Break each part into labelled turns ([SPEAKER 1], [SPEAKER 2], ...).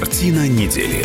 [SPEAKER 1] Картина недели.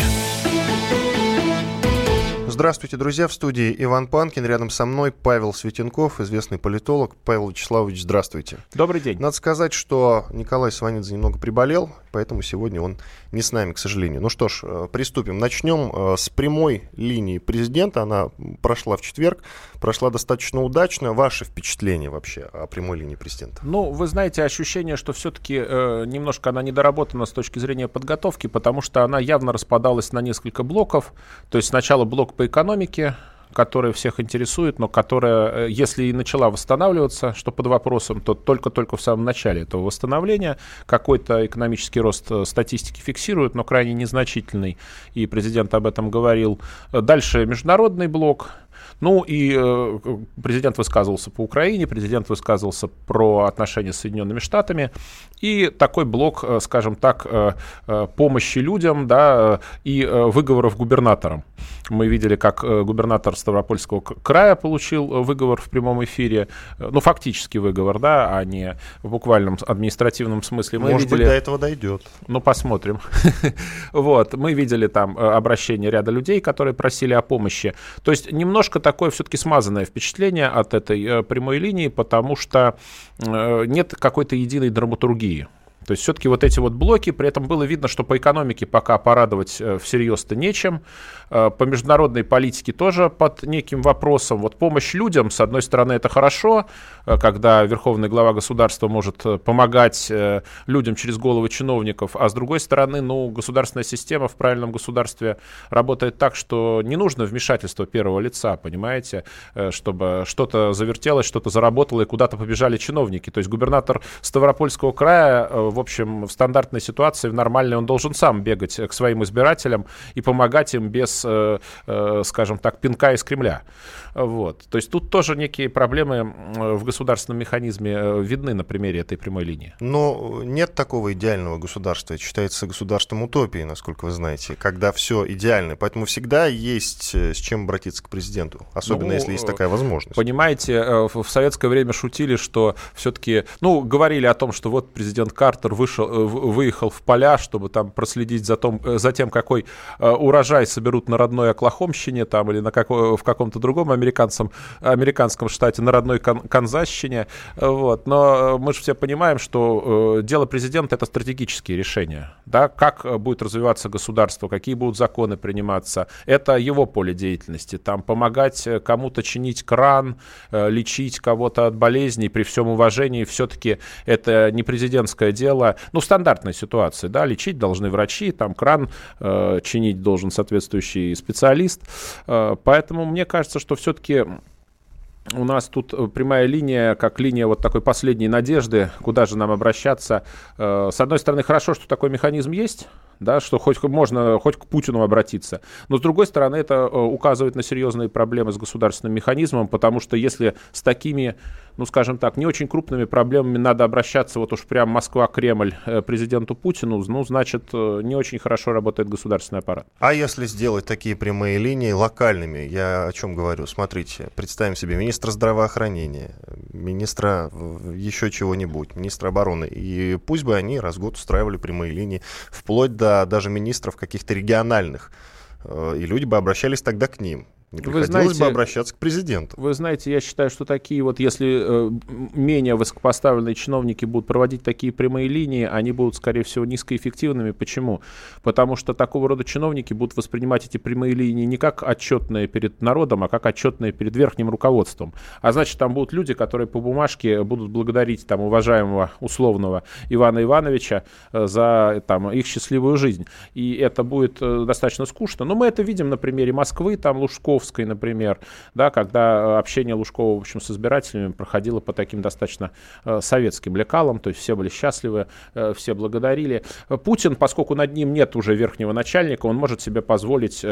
[SPEAKER 2] Здравствуйте, друзья. В студии Иван Панкин. Рядом со мной Павел Светенков, известный политолог. Павел Вячеславович, здравствуйте.
[SPEAKER 3] Добрый день.
[SPEAKER 2] Надо сказать, что Николай Сванидзе немного приболел, поэтому сегодня он не с нами, к сожалению. Ну что ж, э, приступим. Начнем э, с прямой линии президента. Она прошла в четверг, прошла достаточно удачно. Ваши впечатления вообще о прямой линии президента?
[SPEAKER 3] Ну, вы знаете, ощущение, что все-таки э, немножко она недоработана с точки зрения подготовки, потому что она явно распадалась на несколько блоков. То есть сначала блок по экономике, которая всех интересует, но которая, э, если и начала восстанавливаться, что под вопросом, то только-только в самом начале этого восстановления какой-то экономический рост э, статистики фиксирует, но крайне незначительный, и президент об этом говорил. Дальше международный блок, ну и э, президент высказывался по Украине, президент высказывался про отношения с Соединенными Штатами. И такой блок, э, скажем так, э, помощи людям да, и выговоров губернаторам. Мы видели, как э, губернатор Ставропольского края получил э, выговор в прямом эфире. Э, ну, фактически выговор, да, а не в буквальном административном смысле.
[SPEAKER 2] Мы Может видели... быть, до этого дойдет.
[SPEAKER 3] Ну, посмотрим. вот, мы видели там обращение ряда людей, которые просили о помощи. То есть немножко такое все-таки смазанное впечатление от этой прямой линии, потому что нет какой-то единой драматургии. То есть все-таки вот эти вот блоки, при этом было видно, что по экономике пока порадовать э, всерьез-то нечем. Э, по международной политике тоже под неким вопросом. Вот помощь людям, с одной стороны, это хорошо, э, когда верховный глава государства может помогать людям через головы чиновников, а с другой стороны, ну, государственная система в правильном государстве работает так, что не нужно вмешательство первого лица, понимаете, чтобы что-то завертелось, что-то заработало и куда-то побежали чиновники. То есть губернатор Ставропольского края в общем, в стандартной ситуации, в нормальной, он должен сам бегать к своим избирателям и помогать им без, э, э, скажем так, пинка из Кремля. Вот. То есть тут тоже некие проблемы в государственном механизме э, видны на примере этой прямой линии.
[SPEAKER 2] Но нет такого идеального государства. Это считается государством утопии, насколько вы знаете, когда все идеально. Поэтому всегда есть с чем обратиться к президенту, особенно ну, если есть такая возможность.
[SPEAKER 3] Понимаете, в советское время шутили, что все-таки, ну, говорили о том, что вот президент Картер вышел, э, выехал в поля, чтобы там проследить за, том, э, за тем, какой э, урожай соберут на родной Оклахомщине там, или на какой, в каком-то другом американцам, американском штате, на родной Кан Канзасщине. Вот. Но мы же все понимаем, что дело президента — это стратегические решения. Да? Как будет развиваться государство, какие будут законы приниматься. Это его поле деятельности. Там помогать кому-то чинить кран, лечить кого-то от болезней, при всем уважении, все-таки это не президентское дело, ну, стандартная ситуация, да, лечить должны врачи, там кран э, чинить должен соответствующий специалист. Э, поэтому мне кажется, что все-таки у нас тут э, прямая линия, как линия вот такой последней надежды, куда же нам обращаться. Э, с одной стороны, хорошо, что такой механизм есть, да, что хоть можно хоть к Путину обратиться. Но с другой стороны, это э, указывает на серьезные проблемы с государственным механизмом, потому что если с такими, ну скажем так, не очень крупными проблемами надо обращаться вот уж прям Москва-Кремль э, президенту Путину, ну значит э, не очень хорошо работает государственный аппарат.
[SPEAKER 2] А если сделать такие прямые линии локальными, я о чем говорю? Смотрите, представим себе министра здравоохранения, министра еще чего-нибудь, министра обороны, и пусть бы они раз в год устраивали прямые линии вплоть до до даже министров каких-то региональных. Э, и люди бы обращались тогда к ним. Вы знаете, бы обращаться к президенту.
[SPEAKER 3] Вы знаете, я считаю, что такие вот, если э, менее высокопоставленные чиновники будут проводить такие прямые линии, они будут, скорее всего, низкоэффективными. Почему? Потому что такого рода чиновники будут воспринимать эти прямые линии не как отчетные перед народом, а как отчетные перед верхним руководством. А значит, там будут люди, которые по бумажке будут благодарить там уважаемого условного Ивана Ивановича э, за там, их счастливую жизнь. И это будет э, достаточно скучно. Но мы это видим на примере Москвы, там Лужков Лужковской, например, да, когда э, общение Лужкова, в общем, с избирателями проходило по таким достаточно э, советским лекалам, то есть все были счастливы, э, все благодарили. Путин, поскольку над ним нет уже верхнего начальника, он может себе позволить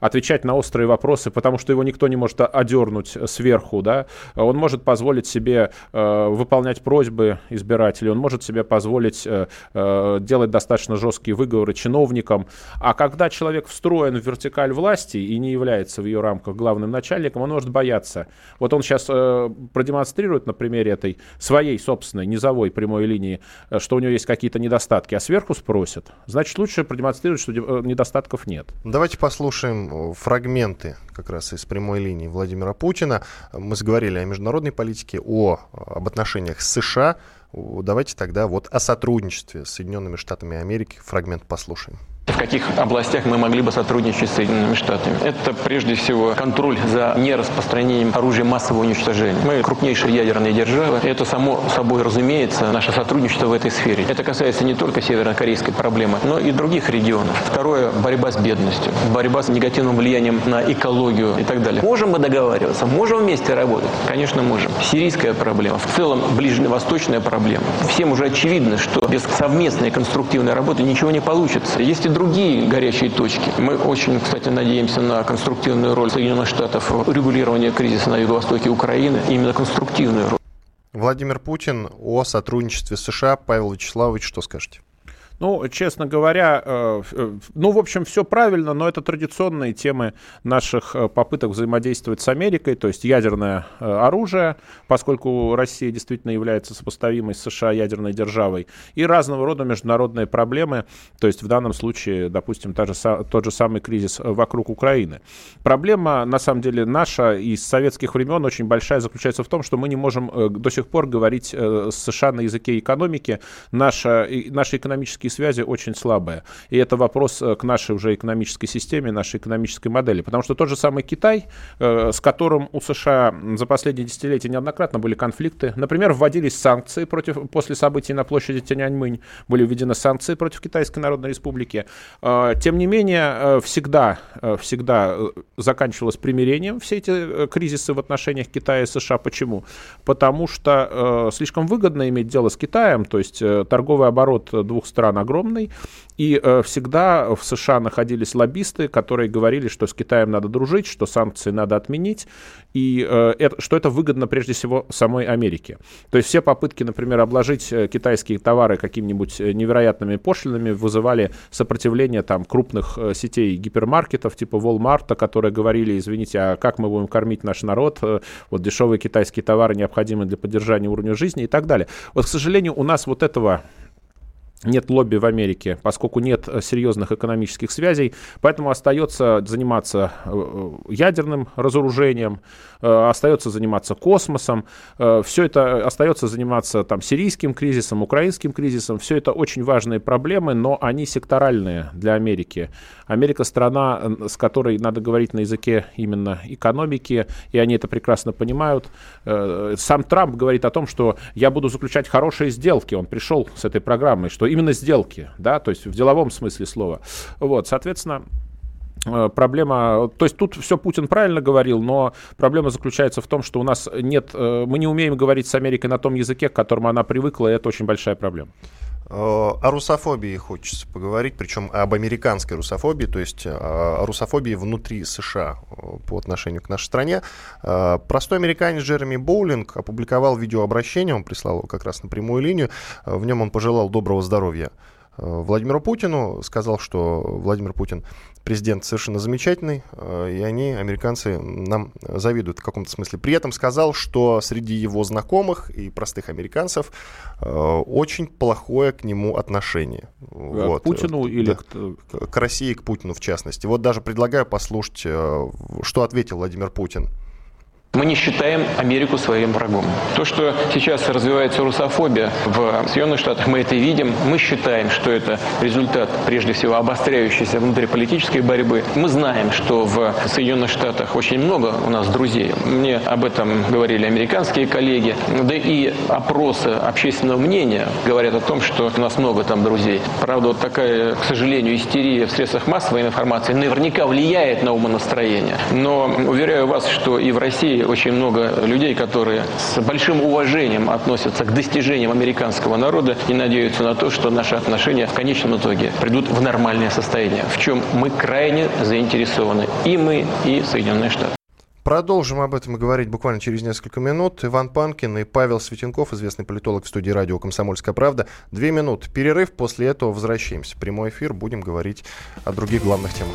[SPEAKER 3] отвечать на острые вопросы, потому что его никто не может одернуть сверху, да, он может позволить себе выполнять просьбы избирателей, он может себе позволить делать достаточно жесткие выговоры чиновникам, а когда человек встроен в вертикаль власти и не является в ее рамках главным начальником, он может бояться. Вот он сейчас э, продемонстрирует на примере этой своей собственной низовой прямой линии, э, что у него есть какие-то недостатки, а сверху спросят. Значит, лучше продемонстрировать, что э, недостатков нет.
[SPEAKER 2] Давайте послушаем фрагменты как раз из прямой линии Владимира Путина. Мы заговорили о международной политике, о, об отношениях с США. Давайте тогда вот о сотрудничестве с Соединенными Штатами Америки фрагмент послушаем.
[SPEAKER 1] В каких областях мы могли бы сотрудничать с Соединенными Штатами? Это прежде всего контроль за нераспространением оружия массового уничтожения. Мы крупнейшая ядерная держава. Это само собой разумеется наше сотрудничество в этой сфере. Это касается не только северокорейской проблемы, но и других регионов. Второе – борьба с бедностью, борьба с негативным влиянием на экологию и так далее. Можем мы договариваться? Можем вместе работать? Конечно, можем. Сирийская проблема, в целом ближневосточная проблема. Всем уже очевидно, что без совместной конструктивной работы ничего не получится. Есть и другие горячие точки. Мы очень, кстати, надеемся на конструктивную роль Соединенных Штатов в регулировании кризиса на юго-востоке Украины, именно конструктивную роль.
[SPEAKER 2] Владимир Путин о сотрудничестве США. Павел Вячеславович, что скажете?
[SPEAKER 3] Ну, честно говоря, э, э, ну, в общем, все правильно, но это традиционные темы наших э, попыток взаимодействовать с Америкой, то есть ядерное оружие, поскольку Россия действительно является сопоставимой с США ядерной державой, и разного рода международные проблемы, то есть в данном случае, допустим, та же, тот же самый кризис вокруг Украины. Проблема, на самом деле, наша из советских времен очень большая заключается в том, что мы не можем до сих пор говорить с США на языке экономики. Наша, наши экономические связи очень слабая. И это вопрос э, к нашей уже экономической системе, нашей экономической модели. Потому что тот же самый Китай, э, с которым у США за последние десятилетия неоднократно были конфликты, например, вводились санкции против, после событий на площади Тяньаньмынь, были введены санкции против Китайской Народной Республики. Э, тем не менее, всегда, всегда заканчивалось примирением все эти кризисы в отношениях Китая и США. Почему? Потому что слишком выгодно иметь дело с Китаем, то есть торговый оборот двух стран огромный, и э, всегда в США находились лоббисты, которые говорили, что с Китаем надо дружить, что санкции надо отменить, и э, это, что это выгодно прежде всего самой Америке. То есть все попытки, например, обложить э, китайские товары какими-нибудь э, невероятными пошлинами вызывали сопротивление там крупных э, сетей гипермаркетов типа Walmart, которые говорили, извините, а как мы будем кормить наш народ, вот дешевые китайские товары необходимы для поддержания уровня жизни и так далее. Вот, к сожалению, у нас вот этого нет лобби в Америке, поскольку нет э, серьезных экономических связей, поэтому остается заниматься э, э, ядерным разоружением, остается заниматься космосом, все это остается заниматься там сирийским кризисом, украинским кризисом, все это очень важные проблемы, но они секторальные для Америки. Америка страна, с которой надо говорить на языке именно экономики, и они это прекрасно понимают. Сам Трамп говорит о том, что я буду заключать хорошие сделки, он пришел с этой программой, что именно сделки, да, то есть в деловом смысле слова. Вот, соответственно, э, проблема, то есть тут все Путин правильно говорил, но проблема заключается в том, что у нас нет, э, мы не умеем говорить с Америкой на том языке, к которому она привыкла, и это очень большая проблема.
[SPEAKER 2] Э, о русофобии хочется поговорить, причем об американской русофобии, то есть о русофобии внутри США по отношению к нашей стране. Простой американец Джереми Боулинг опубликовал видеообращение, он прислал его как раз на прямую линию, в нем он пожелал доброго здоровья Владимиру Путину, сказал, что Владимир Путин президент совершенно замечательный, э, и они, американцы, нам завидуют в каком-то смысле. При этом сказал, что среди его знакомых и простых американцев э, очень плохое к нему отношение.
[SPEAKER 3] К вот. Путину или
[SPEAKER 2] да, к России, к Путину в частности. Вот даже предлагаю послушать, э, что ответил Владимир Путин.
[SPEAKER 1] Мы не считаем Америку своим врагом. То, что сейчас развивается русофобия в Соединенных Штатах, мы это видим. Мы считаем, что это результат, прежде всего, обостряющейся внутриполитической борьбы. Мы знаем, что в Соединенных Штатах очень много у нас друзей. Мне об этом говорили американские коллеги. Да и опросы общественного мнения говорят о том, что у нас много там друзей. Правда, вот такая, к сожалению, истерия в средствах массовой информации наверняка влияет на умонастроение. Но уверяю вас, что и в России очень много людей, которые с большим уважением относятся к достижениям американского народа и надеются на то, что наши отношения в конечном итоге придут в нормальное состояние, в чем мы крайне заинтересованы, и мы, и Соединенные Штаты.
[SPEAKER 2] Продолжим об этом говорить буквально через несколько минут. Иван Панкин и Павел Светенков, известный политолог в студии радио «Комсомольская правда». Две минуты перерыв, после этого возвращаемся. Прямой эфир, будем говорить о других главных темах.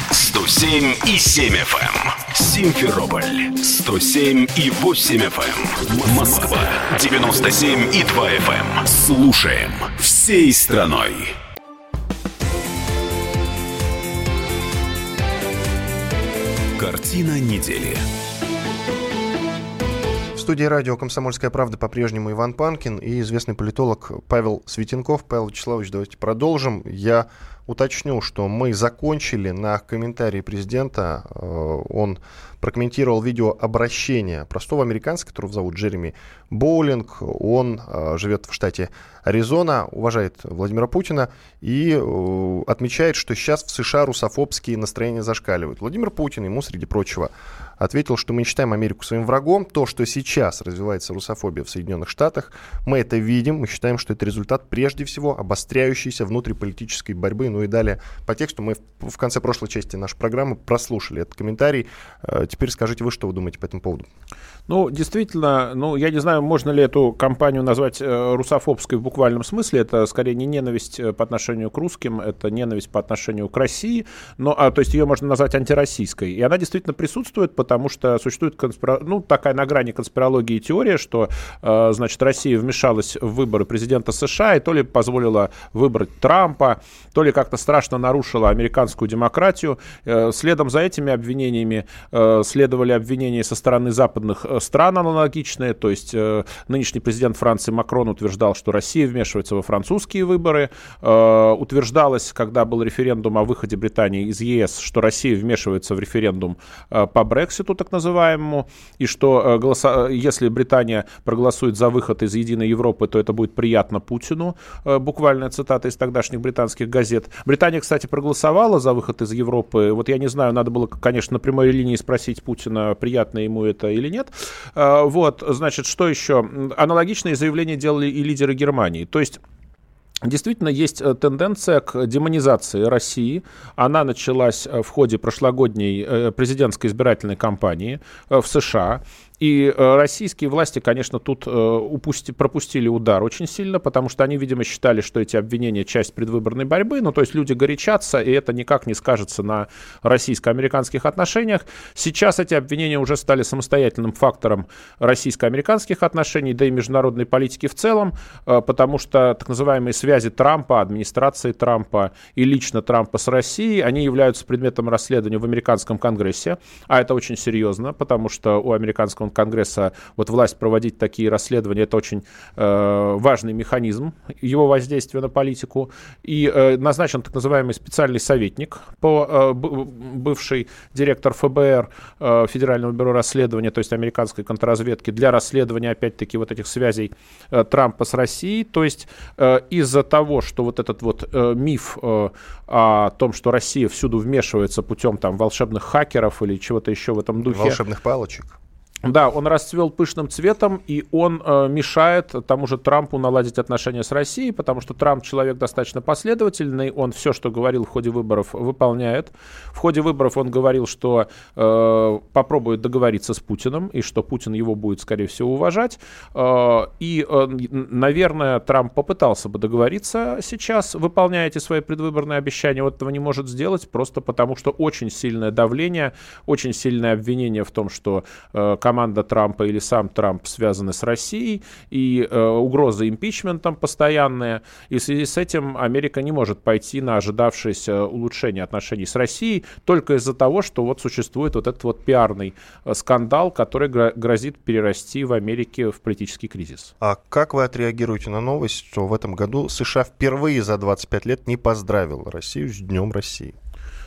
[SPEAKER 4] 107 и 7 FM. Эм. Симферополь 107 и 8 FM. Эм. Москва 97 и 2 FM. Слушаем всей страной. Картина недели
[SPEAKER 2] студии радио «Комсомольская правда» по-прежнему Иван Панкин и известный политолог Павел Светенков. Павел Вячеславович, давайте продолжим. Я уточню, что мы закончили на комментарии президента. Э, он прокомментировал видео обращения простого американца, которого зовут Джереми Боулинг. Он э, живет в штате Аризона, уважает Владимира Путина и э, отмечает, что сейчас в США русофобские настроения зашкаливают. Владимир Путин ему, среди прочего, ответил, что мы не считаем Америку своим врагом. То, что сейчас развивается русофобия в Соединенных Штатах, мы это видим. Мы считаем, что это результат прежде всего обостряющейся внутриполитической борьбы. Ну и далее по тексту мы в конце прошлой части нашей программы прослушали этот комментарий. Э, теперь скажите вы, что вы думаете по этому поводу.
[SPEAKER 3] Ну, действительно, ну, я не знаю, можно ли эту кампанию назвать э, русофобской в буквальном смысле. Это скорее не ненависть э, по отношению к русским, это ненависть по отношению к России. Но, а, то есть ее можно назвать антироссийской. И она действительно присутствует, потому что существует конспира... ну, такая на грани конспирологии теория, что, э, значит, Россия вмешалась в выборы президента США и то ли позволила выбрать Трампа, то ли как-то страшно нарушила американскую демократию. Э, следом за этими обвинениями э, следовали обвинения со стороны западных Э, стран аналогичные. То есть э, нынешний президент Франции Макрон утверждал, что Россия вмешивается во французские выборы. Э, утверждалось, когда был референдум о выходе Британии из ЕС, что Россия вмешивается в референдум по Брекситу, так называемому, и что голоса... если Британия проголосует за выход из Единой Европы, то это будет приятно Путину. Буквальная цитата из тогдашних британских газет. Британия, кстати, проголосовала за выход из Европы. Вот я не знаю, надо было, конечно, на прямой линии спросить Путина, приятно ему это или нет. А, вот, значит, что еще? Аналогичные заявления делали и лидеры Германии. То есть Действительно, есть э, тенденция к демонизации России. Она началась э, в ходе прошлогодней э, президентской избирательной кампании в США. И э, российские власти, конечно, тут э, упусти, пропустили удар очень сильно, потому что они, видимо, считали, что эти обвинения часть предвыборной борьбы. Ну, то есть люди горячатся, и это никак не скажется на российско-американских отношениях. Сейчас эти обвинения уже стали самостоятельным фактором российско-американских отношений, да и международной политики в целом, э, потому что так называемые связи Трампа, администрации Трампа и лично Трампа с Россией, они являются предметом расследования в американском Конгрессе, а это очень серьезно, потому что у американского Конгресса вот власть проводить такие расследования, это очень э, важный механизм его воздействия на политику. И э, назначен так называемый специальный советник, по, э, бывший директор ФБР, э, Федерального бюро расследования, то есть американской контрразведки, для расследования, опять-таки, вот этих связей э, Трампа с Россией. То есть э, из-за того, что вот этот вот э, миф э, о том, что Россия всюду вмешивается путем там волшебных хакеров или чего-то еще в этом духе.
[SPEAKER 2] Волшебных палочек.
[SPEAKER 3] Да, он расцвел пышным цветом, и он э, мешает тому же Трампу наладить отношения с Россией, потому что Трамп человек достаточно последовательный, он все, что говорил в ходе выборов, выполняет. В ходе выборов он говорил, что э, попробует договориться с Путиным, и что Путин его будет, скорее всего, уважать. Э, и, э, наверное, Трамп попытался бы договориться сейчас, выполняя эти свои предвыборные обещания, вот этого не может сделать, просто потому что очень сильное давление, очень сильное обвинение в том, что э, команда Трампа или сам Трамп связаны с Россией, и э, угроза импичментом постоянная. И в связи с этим Америка не может пойти на ожидавшееся улучшение отношений с Россией только из-за того, что вот существует вот этот вот пиарный э, скандал, который грозит перерасти в Америке в политический кризис.
[SPEAKER 2] А как вы отреагируете на новость, что в этом году США впервые за 25 лет не поздравил Россию с Днем России?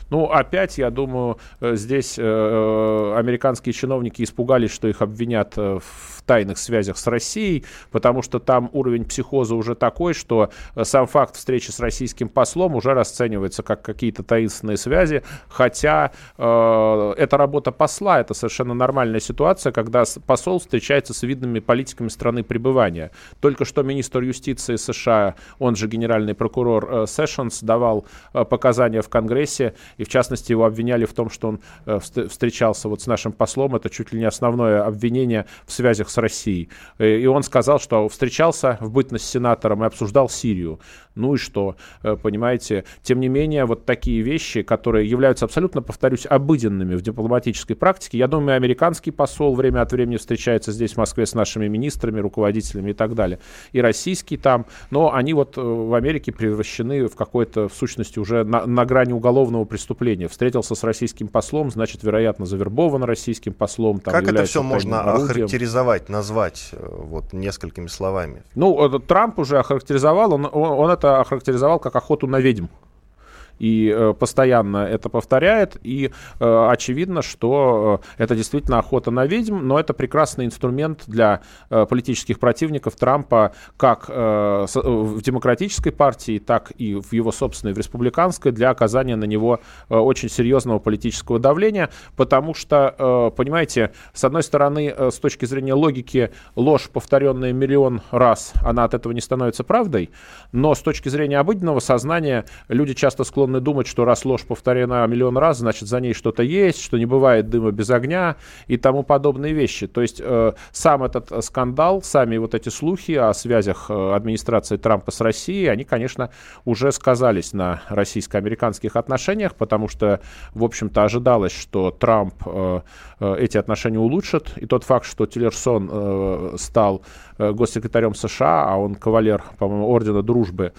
[SPEAKER 3] Ну, опять, я думаю, э, здесь э, американские чиновники испугались, что их обвинят в тайных связях с Россией, потому что там уровень психоза уже такой, что сам факт встречи с российским послом уже расценивается как какие-то таинственные связи, хотя э, это работа посла, это совершенно нормальная ситуация, когда посол встречается с видными политиками страны пребывания. Только что министр юстиции США, он же генеральный прокурор э, Сэшенс, давал э, показания в Конгрессе, и в частности его обвиняли в том, что он э, встречался вот с нашим послом, это чуть ли не основное обвинение в связях с Россией. Э, и он сказал, что встречался в бытность сенатором и обсуждал Сирию. Ну и что, э, понимаете? Тем не менее, вот такие вещи, которые являются абсолютно, повторюсь, обыденными в дипломатической практике, я думаю, американский посол время от времени встречается здесь, в Москве, с нашими министрами, руководителями и так далее. И российский там, но они вот в Америке превращены в какой-то, в сущности, уже на, на грани уголовного преступления. Встретился с российским послом, значит, вероятно, завербован российским послом.
[SPEAKER 2] Там, как это все можно орудием. охарактеризовать, назвать э, вот несколькими словами?
[SPEAKER 3] Ну, Трамп уже охарактеризовал, он, он, это охарактеризовал как охоту на ведьм и э, постоянно это повторяет. И э, очевидно, что э, это действительно охота на ведьм, но это прекрасный инструмент для политических противников Трампа как в демократической партии, так и в его собственной, в республиканской, для оказания на него очень серьезного политического давления, потому что, понимаете, с одной стороны, с точки зрения логики, ложь, повторенная миллион раз, она от этого не становится правдой, но с точки зрения обыденного сознания люди часто склонны склонны думать, что раз ложь повторена миллион раз, значит за ней что-то есть, что не бывает дыма без огня и тому подобные вещи. То есть э, сам этот э, скандал, сами вот эти слухи о связях э, администрации Трампа с Россией, они, конечно, уже сказались на российско-американских отношениях, потому что, в общем-то, ожидалось, что Трамп э, э, эти отношения улучшит. И тот факт, что Тиллерсон э, стал госсекретарем США, а он кавалер, по-моему, Ордена Дружбы,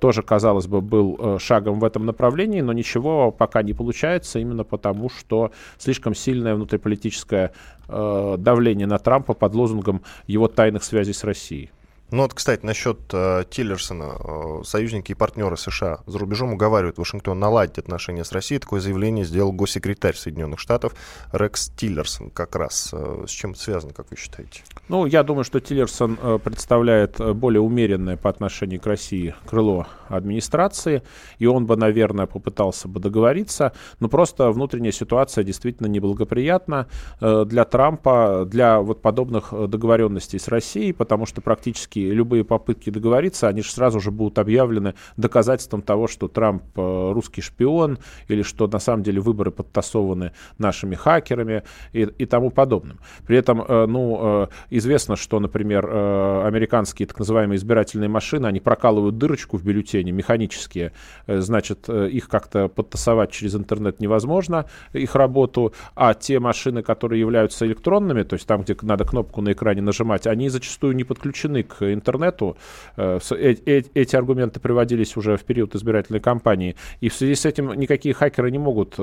[SPEAKER 3] тоже, казалось бы, был шагом в этом направлении, но ничего пока не получается, именно потому что слишком сильное внутриполитическое э, давление на Трампа под лозунгом его тайных связей с Россией.
[SPEAKER 2] Ну вот, кстати, насчет э, Тиллерсона. Э, союзники и партнеры США за рубежом уговаривают Вашингтон наладить отношения с Россией. Такое заявление сделал госсекретарь Соединенных Штатов Рекс Тиллерсон. Как раз э, с чем это связано, как вы считаете?
[SPEAKER 3] Ну, я думаю, что Тиллерсон э, представляет э, более умеренное по отношению к России крыло администрации, и он бы, наверное, попытался бы договориться, но просто внутренняя ситуация действительно неблагоприятна э, для Трампа, для вот подобных договоренностей с Россией, потому что практически любые попытки договориться, они же сразу же будут объявлены доказательством того, что Трамп э, русский шпион, или что на самом деле выборы подтасованы нашими хакерами и, и тому подобным. При этом, э, ну, э, известно, что, например, американские так называемые избирательные машины, они прокалывают дырочку в бюллетене механические, значит, их как-то подтасовать через интернет невозможно, их работу, а те машины, которые являются электронными, то есть там, где надо кнопку на экране нажимать, они зачастую не подключены к интернету. Э, э, э, эти аргументы приводились уже в период избирательной кампании. И в связи с этим никакие хакеры не могут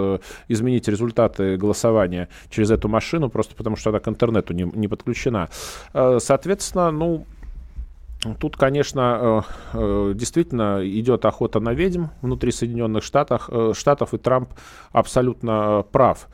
[SPEAKER 3] изменить результаты голосования через эту машину, просто потому что она к интернету не, не подключена. Соответственно, ну, Тут, конечно, действительно идет охота на ведьм внутри Соединенных Штатов, Штатов, и Трамп абсолютно прав,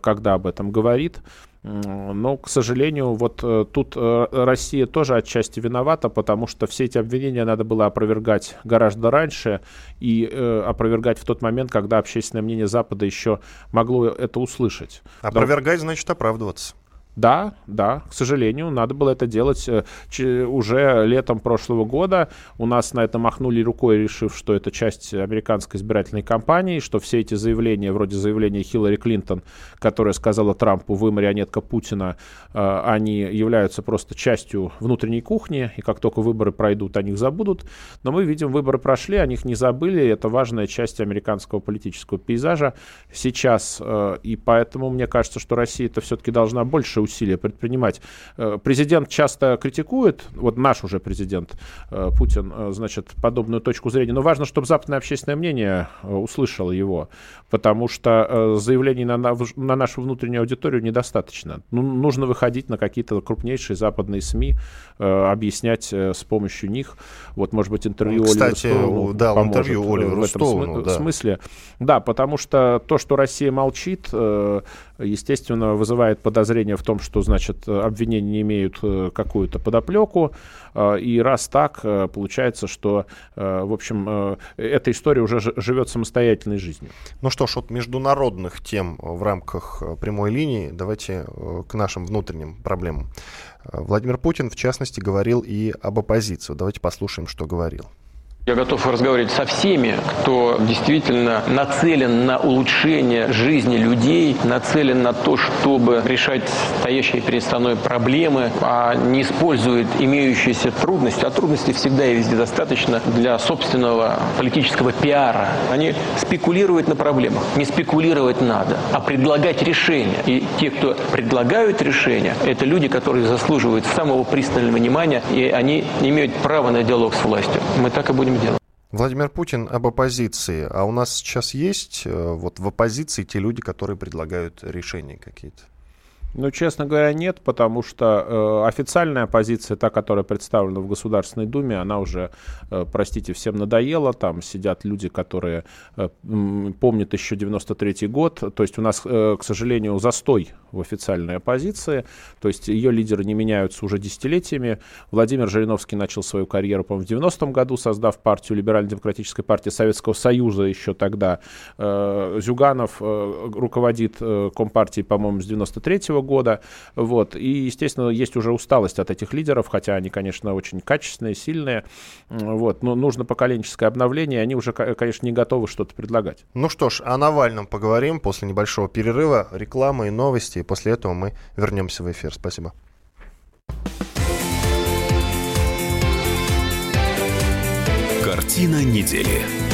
[SPEAKER 3] когда об этом говорит. Но, к сожалению, вот э, тут э, Россия тоже отчасти виновата, потому что все эти обвинения надо было опровергать гораздо раньше и э, опровергать в тот момент, когда общественное мнение Запада еще могло это услышать.
[SPEAKER 2] Опровергать значит оправдываться.
[SPEAKER 3] Да, да, к сожалению, надо было это делать э, уже летом прошлого года. У нас на это махнули рукой, решив, что это часть американской избирательной кампании, что все эти заявления, вроде заявления Хиллари Клинтон, которая сказала Трампу «вы марионетка Путина», э, они являются просто частью внутренней кухни, и как только выборы пройдут, о них забудут. Но мы видим, выборы прошли, о них не забыли, это важная часть американского политического пейзажа сейчас, э, и поэтому мне кажется, что Россия это все-таки должна больше усилия предпринимать. Э, президент часто критикует, вот наш уже президент э, Путин, э, значит, подобную точку зрения, но важно, чтобы западное общественное мнение услышало его, потому что заявлений на, на нашу внутреннюю аудиторию недостаточно. Ну, нужно выходить на какие-то крупнейшие западные СМИ, объяснять с помощью них. Вот, может быть, интервью
[SPEAKER 2] Кстати, Оливеру да, интервью Оливеру
[SPEAKER 3] в этом Стоуну, да. смысле. Да, потому что то, что Россия молчит, естественно, вызывает подозрение в том, что, значит, обвинения не имеют какую-то подоплеку. И раз так, получается, что, в общем, эта история уже живет самостоятельной жизнью.
[SPEAKER 2] Ну что ж, от международных тем в рамках прямой линии давайте к нашим внутренним проблемам. Владимир Путин, в частности, говорил и об оппозиции. Давайте послушаем, что говорил.
[SPEAKER 1] Я готов разговаривать со всеми, кто действительно нацелен на улучшение жизни людей, нацелен на то, чтобы решать стоящие перед страной проблемы, а не использует имеющиеся трудности, а трудностей всегда и везде достаточно для собственного политического пиара. Они спекулируют на проблемах. Не спекулировать надо, а предлагать решения. И те, кто предлагают решения, это люди, которые заслуживают самого пристального внимания, и они имеют право на диалог с властью. Мы так и будем будем делать.
[SPEAKER 2] Владимир Путин об оппозиции. А у нас сейчас есть э, вот в оппозиции те люди, которые предлагают решения какие-то?
[SPEAKER 3] Ну, честно говоря, нет, потому что э, официальная позиция, та, которая представлена в Государственной Думе, она уже, э, простите, всем надоела. Там сидят люди, которые э, помнят еще 93 год. То есть у нас, э, к сожалению, застой в официальной оппозиции. То есть ее лидеры не меняются уже десятилетиями. Владимир Жириновский начал свою карьеру, по-моему, в 90-м году, создав партию Либерально-демократической партии Советского Союза еще тогда. Э, Зюганов э, руководит э, Компартией, по-моему, с 93 -го года. Вот. И, естественно, есть уже усталость от этих лидеров, хотя они, конечно, очень качественные, сильные. Вот. Но нужно поколенческое обновление, и они уже, конечно, не готовы что-то предлагать.
[SPEAKER 2] Ну что ж, о Навальном поговорим после небольшого перерыва. Реклама и новости. И после этого мы вернемся в эфир. Спасибо.
[SPEAKER 4] Картина недели.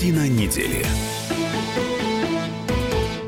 [SPEAKER 4] Картина недели.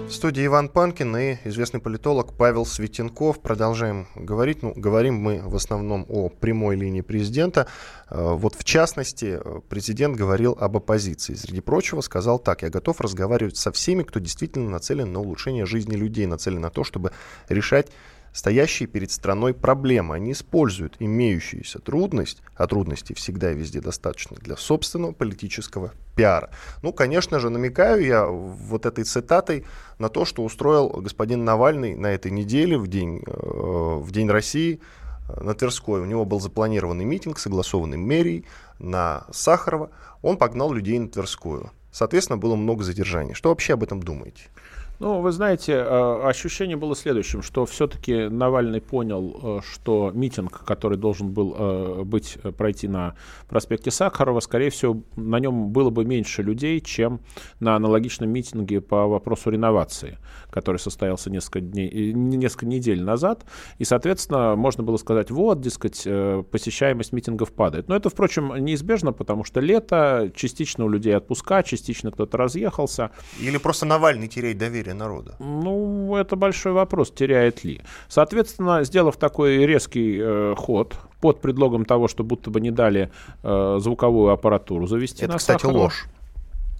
[SPEAKER 2] В студии Иван Панкин и известный политолог Павел Светенков. Продолжаем говорить. Ну, говорим мы в основном о прямой линии президента. Э, вот в частности, президент говорил об оппозиции. Среди прочего сказал так. Я готов разговаривать со всеми, кто действительно нацелен на улучшение жизни людей, нацелен на то, чтобы решать стоящие перед страной проблемы. Они используют имеющуюся трудность, а трудностей всегда и везде достаточно для собственного политического пиара. Ну, конечно же, намекаю я вот этой цитатой на то, что устроил господин Навальный на этой неделе, в день, э, в день России, э, на Тверской. У него был запланированный митинг, согласованный мэрией на Сахарова. Он погнал людей на Тверскую. Соответственно, было много задержаний. Что вообще об этом думаете?
[SPEAKER 3] Ну, вы знаете, э, ощущение было следующим, что все-таки Навальный понял, э, что митинг, который должен был э, быть, пройти на проспекте Сахарова, скорее всего, на нем было бы меньше людей, чем на аналогичном митинге по вопросу реновации, который состоялся несколько, дней, несколько недель назад. И, соответственно, можно было сказать, вот, дескать, посещаемость митингов падает. Но это, впрочем, неизбежно, потому что лето, частично у людей отпуска, частично кто-то разъехался.
[SPEAKER 2] Или просто Навальный теряет доверие доверие народа?
[SPEAKER 3] Ну, это большой вопрос, теряет ли. Соответственно, сделав такой резкий э, ход под предлогом того, что будто бы не дали э, звуковую аппаратуру завести
[SPEAKER 2] это,
[SPEAKER 3] на
[SPEAKER 2] кстати,
[SPEAKER 3] Сахарова.
[SPEAKER 2] ложь.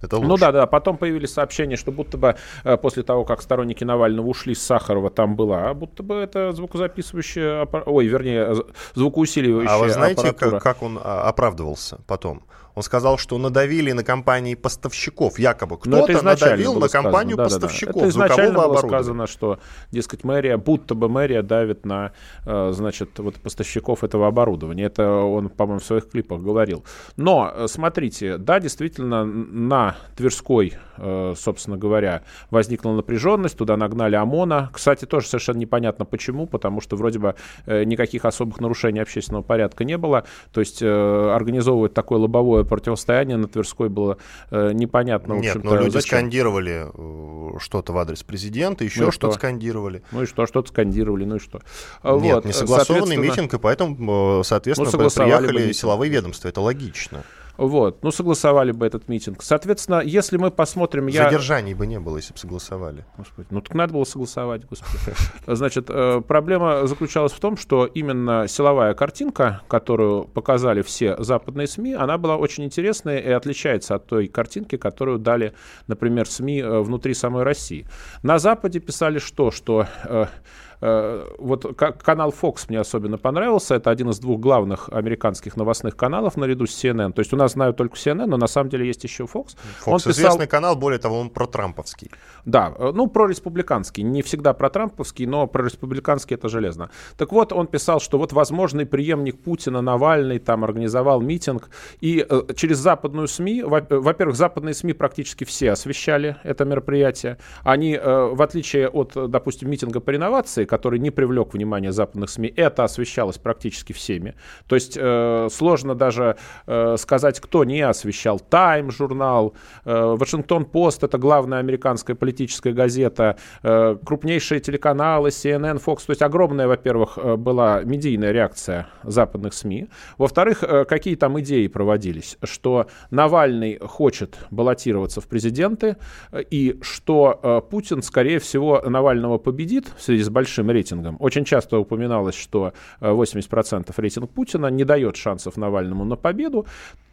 [SPEAKER 2] Это
[SPEAKER 3] ну да, да. Потом появились сообщения, что будто бы э, после того, как сторонники Навального ушли с Сахарова, там была, а будто бы это звукозаписывающая, аппар... ой, вернее, звукоусиливающая
[SPEAKER 2] А вы знаете,
[SPEAKER 3] аппаратура.
[SPEAKER 2] как, как он а, оправдывался потом? Он сказал, что надавили на компании поставщиков. Якобы кто-то надавил на компанию
[SPEAKER 3] да,
[SPEAKER 2] поставщиков
[SPEAKER 3] да, да. Это изначально было сказано, что, дескать, мэрия, будто бы мэрия давит на, э, значит, вот поставщиков этого оборудования. Это он, по-моему, в своих клипах говорил. Но, э, смотрите, да, действительно, на Тверской, э, собственно говоря, возникла напряженность, туда нагнали ОМОНа. Кстати, тоже совершенно непонятно почему, потому что вроде бы никаких особых нарушений общественного порядка не было. То есть организовывать такое лобовое противостояние на Тверской было э, непонятно.
[SPEAKER 2] Нет, но люди зачем? скандировали э, что-то в адрес президента, еще ну что-то что? скандировали.
[SPEAKER 3] Ну и что, что-то скандировали, ну и что.
[SPEAKER 2] Нет, вот, не согласованный митинг, и поэтому, э, соответственно, ну, приехали силовые ведомства, это логично.
[SPEAKER 3] Вот. Ну, согласовали бы этот митинг. Соответственно, если мы посмотрим...
[SPEAKER 2] Я... Задержаний бы не было, если бы согласовали.
[SPEAKER 3] Господи, ну так надо было согласовать, господи. Значит, э, проблема заключалась в том, что именно силовая картинка, которую показали все западные СМИ, она была очень интересная и отличается от той картинки, которую дали, например, СМИ э, внутри самой России. На Западе писали что? Что э, вот канал Fox мне особенно понравился. Это один из двух главных американских новостных каналов наряду с CNN. То есть у нас знают только CNN, но на самом деле есть еще Fox.
[SPEAKER 2] Fox он известный канал, более того, он про Трамповский.
[SPEAKER 3] Да, э, ну про республиканский. Не всегда про Трамповский, но про республиканский это железно. Так вот, он писал, что вот возможный преемник Путина Навальный там организовал митинг. И э, через западную СМИ, во-первых, западные СМИ практически все освещали это мероприятие. Они, в отличие от, допустим, митинга по реновации, который не привлек внимание западных СМИ, это освещалось практически всеми. То есть э, сложно даже э, сказать, кто не освещал. Тайм журнал, э, Вашингтон-Пост, это главная американская политическая газета, э, крупнейшие телеканалы, CNN, Fox. То есть огромная, во-первых, э, была медийная реакция западных СМИ. Во-вторых, э, какие там идеи проводились, что Навальный хочет баллотироваться в президенты, э, и что э, Путин, скорее всего, Навального победит в связи с большим большим рейтингом. Очень часто упоминалось, что 80% э, рейтинг Путина не дает шансов Навальному на победу.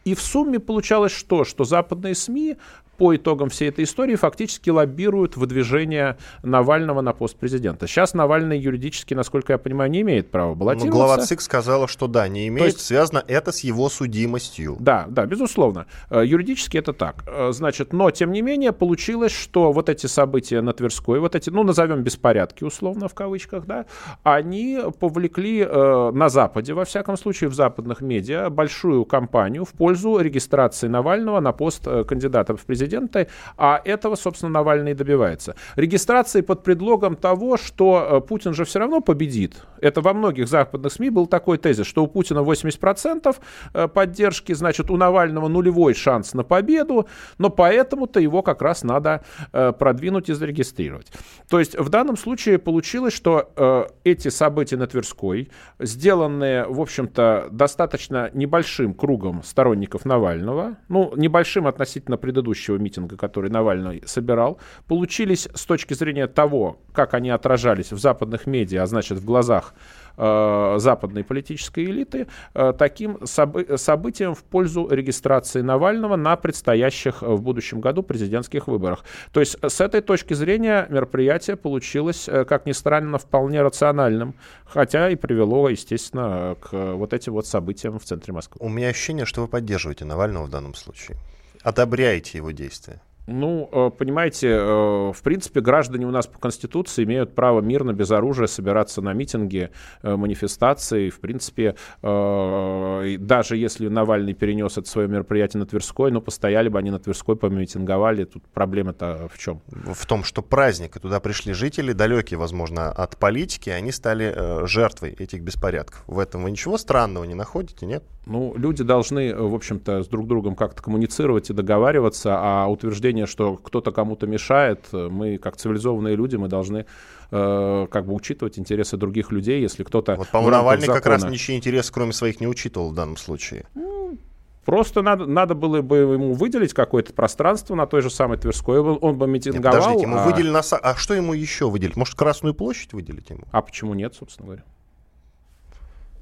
[SPEAKER 3] И в сумме получалось что? Что западные СМИ по итогам всей этой истории фактически лоббируют выдвижение Навального на пост президента. Сейчас Навальный юридически, насколько я понимаю, не имеет права баллотироваться.
[SPEAKER 2] Но глава ЦИК сказала, что да, не имеет. есть, Связано это с его судимостью.
[SPEAKER 3] Да, да, безусловно. Э, юридически это так. Э, значит, но, тем не менее, получилось, что вот эти события на Тверской, вот эти, ну, назовем беспорядки, условно, в кавычках, да, они повлекли э, на Западе, во всяком случае, в западных медиа, большую кампанию в пользу регистрации Навального на пост кандидата в президенты президента, а этого, собственно, Навальный добивается. Регистрации под предлогом того, что э, Путин же все равно победит. Это во многих западных СМИ был такой тезис, что у Путина 80% э, поддержки, значит, у Навального нулевой шанс на победу, но поэтому-то его как раз надо э, продвинуть и зарегистрировать. То есть в данном случае получилось, что эти события на Тверской, сделанные, в общем-то, достаточно небольшим кругом сторонников Навального, ну, небольшим относительно предыдущего митинга, который Навальный собирал, получились с точки зрения того, как они отражались в западных медиа, а значит в глазах э, западной политической элиты, э, таким собы- событием в пользу регистрации Навального на предстоящих в будущем году президентских выборах. То есть с этой точки зрения мероприятие получилось, э, как ни странно, вполне рациональным, хотя и привело, естественно, к вот этим вот событиям в центре Москвы.
[SPEAKER 2] У меня ощущение, что вы поддерживаете Навального в данном случае одобряете его действия?
[SPEAKER 3] Ну, э, понимаете, э, в принципе, граждане у нас по Конституции имеют право мирно, без оружия собираться на митинги, э, манифестации. В принципе, даже если Навальный перенес это свое мероприятие на Тверской, ну, постояли бы они на Тверской, помитинговали. Тут проблема-то в чем?
[SPEAKER 2] В том, что праздник, и туда пришли жители, далекие, возможно, от политики, они стали жертвой этих беспорядков. В этом вы ничего странного не находите, нет?
[SPEAKER 3] Ну, люди должны, в общем-то, с друг другом как-то коммуницировать и договариваться, а утверждение, что кто-то кому-то мешает, мы, как цивилизованные люди, мы должны э, как бы учитывать интересы других людей, если кто-то...
[SPEAKER 2] Вот, по-моему, Навальный закона... как раз ничьи интересы, кроме своих, не учитывал в данном случае.
[SPEAKER 3] Ну, просто надо, надо было бы ему выделить какое-то пространство на той же самой Тверской, он, он бы митинговал. Нет,
[SPEAKER 2] подождите, ему а... выделили на... А что ему еще выделить? Может, Красную площадь выделить ему?
[SPEAKER 3] А почему нет, собственно говоря?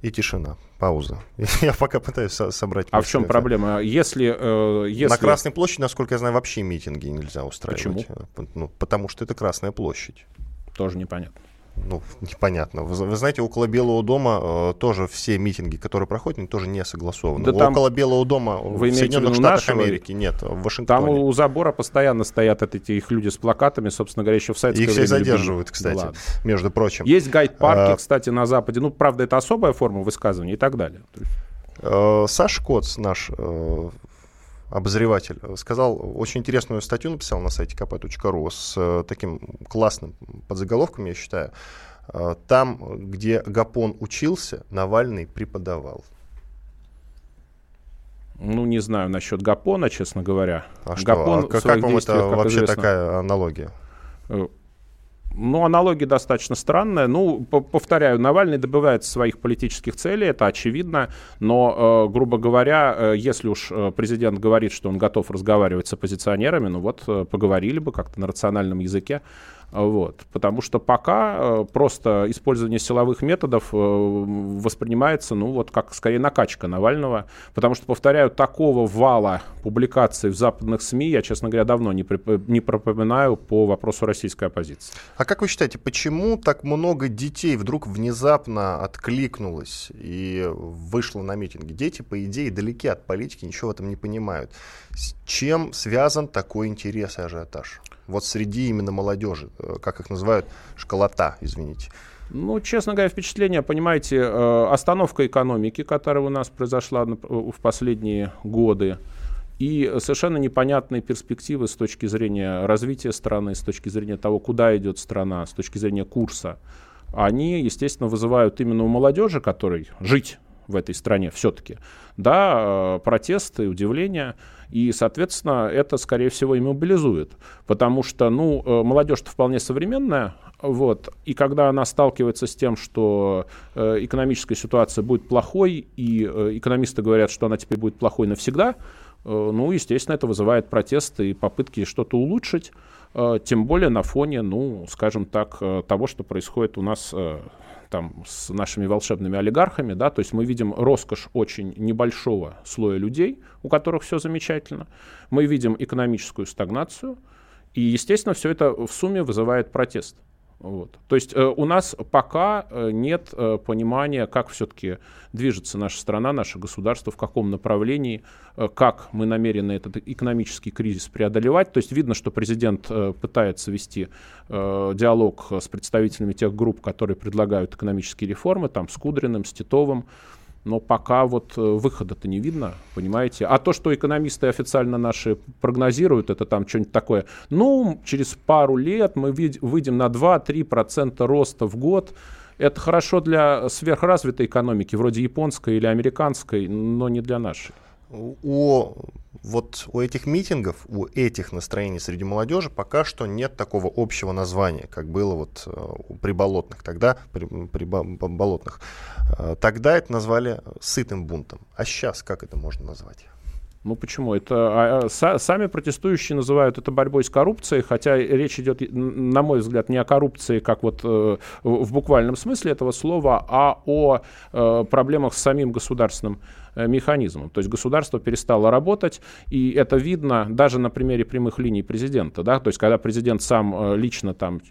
[SPEAKER 2] И тишина, пауза. Я пока пытаюсь со- собрать.
[SPEAKER 3] А в чем проблема? Если, э, если...
[SPEAKER 2] На Красной площади, насколько я знаю, вообще митинги нельзя устраивать. Почему? Ну, потому что это Красная площадь.
[SPEAKER 3] Тоже непонятно
[SPEAKER 2] ну, непонятно. Вы, вы знаете, около Белого дома э, тоже все митинги, которые проходят, они тоже не согласованы. Да там, около Белого дома вы в Соединенных Штатах нашего? Америки нет, в Вашингтоне.
[SPEAKER 3] Там у забора постоянно стоят эти их люди с плакатами, собственно говоря, еще в советское
[SPEAKER 2] Их. Их задерживают, кстати, Ладно. между прочим.
[SPEAKER 3] Есть гайд-парки, а, кстати, на Западе. Ну, правда, это особая форма высказывания и так далее.
[SPEAKER 2] Э, Саш Коц, наш э, обозреватель, сказал, очень интересную статью написал на сайте kp.ru с э, таким классным подзаголовком, я считаю. Э, там, где Гапон учился, Навальный преподавал.
[SPEAKER 3] Ну, не знаю насчет Гапона, честно говоря.
[SPEAKER 2] А что? Гапон а как, как вам это вообще известно, такая аналогия?
[SPEAKER 3] Ну, аналогия достаточно странная. Ну, повторяю, Навальный добивается своих политических целей, это очевидно, но, э, грубо говоря, э, если уж э, президент говорит, что он готов разговаривать с оппозиционерами, ну вот, э, поговорили бы как-то на рациональном языке. Вот. Потому что пока э, просто использование силовых методов э, воспринимается, ну, вот как скорее накачка Навального. Потому что, повторяю, такого вала публикаций в западных СМИ я, честно говоря, давно не, не пропоминаю по вопросу российской оппозиции.
[SPEAKER 2] А как вы считаете, почему так много детей вдруг внезапно откликнулось и вышло на митинги? Дети, по идее, далеки от политики, ничего в этом не понимают. С чем связан такой интерес и ажиотаж? Вот среди именно молодежи, э, как их называют, школота, извините?
[SPEAKER 3] Ну, честно говоря, впечатление, понимаете, э, остановка экономики, которая у нас произошла в последние годы, и совершенно непонятные перспективы с точки зрения развития страны, с точки зрения того, куда идет страна, с точки зрения курса, они, естественно, вызывают именно у молодежи, которой жить в этой стране все-таки, да, э, протесты, удивления. И, соответственно, это, скорее всего, и мобилизует. Потому что, ну, э, молодежь-то вполне современная, вот, и когда она сталкивается с тем, что э, экономическая ситуация будет плохой, и э, экономисты говорят, что она теперь будет плохой навсегда, ну, естественно, это вызывает протесты и попытки что-то улучшить, тем более на фоне, ну, скажем так, того, что происходит у нас там с нашими волшебными олигархами, да, то есть мы видим роскошь очень небольшого слоя людей, у которых все замечательно, мы видим экономическую стагнацию, и, естественно, все это в сумме вызывает протест. Вот. То есть э, у нас пока э, нет э, понимания, как все-таки движется наша страна, наше государство, в каком направлении, э, как мы намерены этот экономический кризис преодолевать. То есть видно, что президент э, пытается вести э, диалог с представителями тех групп, которые предлагают экономические реформы, там, с Кудриным, с Титовым но пока вот э, выхода-то не видно, понимаете. А то, что экономисты официально наши прогнозируют, это там что-нибудь такое, ну, через пару лет мы выйдем на 2-3% роста в год, это хорошо для сверхразвитой экономики, вроде японской или американской, но не для нашей
[SPEAKER 2] у вот у этих митингов, у этих настроений среди молодежи пока что нет такого общего названия, как было вот э, у приболотных тогда, при, при болотных. Э, тогда это назвали сытым бунтом. А сейчас как это можно назвать?
[SPEAKER 3] Ну почему? Это а, а, са, сами протестующие называют это борьбой с коррупцией, хотя речь идет, на мой взгляд, не о коррупции, как вот э, в буквальном смысле этого слова, а о э, проблемах с самим государственным механизмом. То есть государство перестало работать, и это видно даже на примере прямых линий президента. Да? То есть когда президент сам э, лично там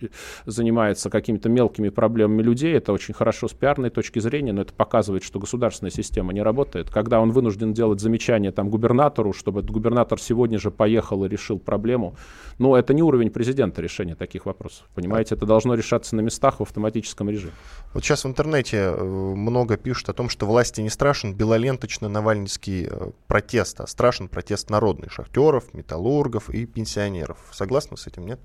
[SPEAKER 3] занимается какими-то мелкими проблемами людей, это очень хорошо с пиарной точки зрения, но это показывает, что государственная система не работает. Когда он вынужден делать замечания там, губернатору, чтобы этот губернатор сегодня же поехал и решил проблему, ну это не уровень президента решения таких вопросов. Понимаете, это должно решаться на местах в автоматическом режиме.
[SPEAKER 2] Вот сейчас в интернете э, много пишут о том, что власти не страшен белоленточный навальнический э, протест, а страшен протест народный шахтеров, металлургов и пенсионеров. Согласны с этим, нет?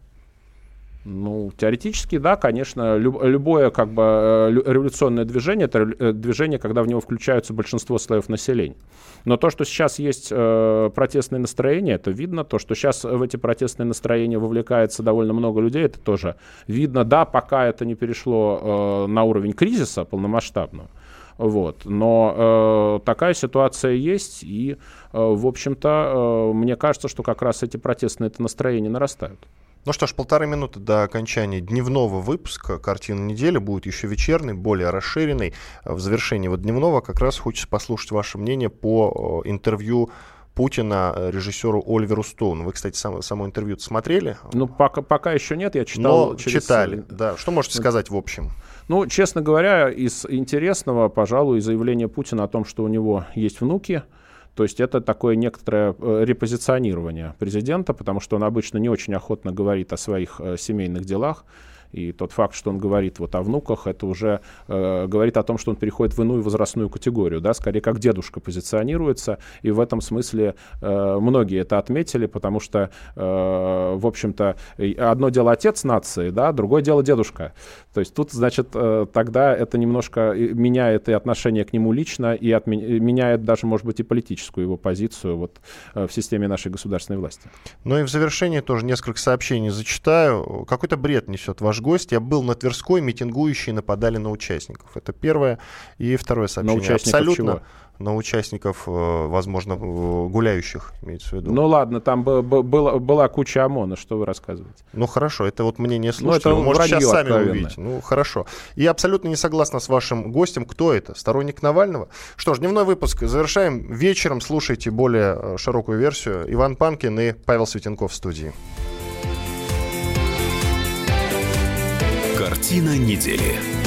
[SPEAKER 3] Ну, теоретически, да, конечно, люб, любое как бы э, революционное движение, это э, движение, когда в него включаются большинство слоев населения. Но то, что сейчас есть э, протестные настроения, это видно. То, что сейчас в эти протестные настроения вовлекается довольно много людей, это тоже видно. Да, пока это не перешло э, на уровень кризиса полномасштабного. Вот. Но э, такая ситуация есть, и, э, в общем-то, э, мне кажется, что как раз эти протестные настроения нарастают.
[SPEAKER 2] Ну что ж, полторы минуты до окончания дневного выпуска «Картина недели». Будет еще вечерный, более расширенный. В завершении вот дневного как раз хочется послушать ваше мнение по э, интервью Путина режиссеру Оливеру Стоуну. Вы, кстати, сам, само интервью смотрели?
[SPEAKER 3] Ну, пока, пока еще нет, я читал.
[SPEAKER 2] Но через... читали, да. Что можете сказать в общем?
[SPEAKER 3] Ну, честно говоря, из интересного, пожалуй, заявление Путина о том, что у него есть внуки – то есть это такое некоторое э, репозиционирование президента, потому что он обычно не очень охотно говорит о своих э, семейных делах. И тот факт, что он говорит вот о внуках, это уже э, говорит о том, что он переходит в иную возрастную категорию, да, скорее как дедушка позиционируется. И в этом смысле э, многие это отметили, потому что, э, в общем-то, одно дело отец нации, да, другое дело дедушка. То есть тут, значит, э, тогда это немножко меняет и отношение к нему лично, и отме- меняет даже, может быть, и политическую его позицию вот, э, в системе нашей государственной власти.
[SPEAKER 2] Ну и в завершение тоже несколько сообщений зачитаю. Какой-то бред несет ваш гость. Я был на Тверской, митингующие нападали на участников. Это первое. И второе сообщение.
[SPEAKER 3] На участников
[SPEAKER 2] Абсолютно
[SPEAKER 3] чего?
[SPEAKER 2] на участников, э, возможно, э, гуляющих, имеется в виду.
[SPEAKER 3] Ну ладно, там б- б- была, была куча ОМОНа, что вы рассказываете?
[SPEAKER 2] Ну хорошо, это вот мнение
[SPEAKER 3] Ну,
[SPEAKER 2] слушателей.
[SPEAKER 3] это
[SPEAKER 2] Вы можете сейчас сами
[SPEAKER 3] откровенное.
[SPEAKER 2] увидеть. Ну хорошо. И абсолютно не согласна с вашим гостем. Кто это? Сторонник Навального? Что ж, дневной выпуск завершаем. Вечером слушайте более э, широкую версию. Иван Панкин и Павел Светенков в студии.
[SPEAKER 4] Картина недели.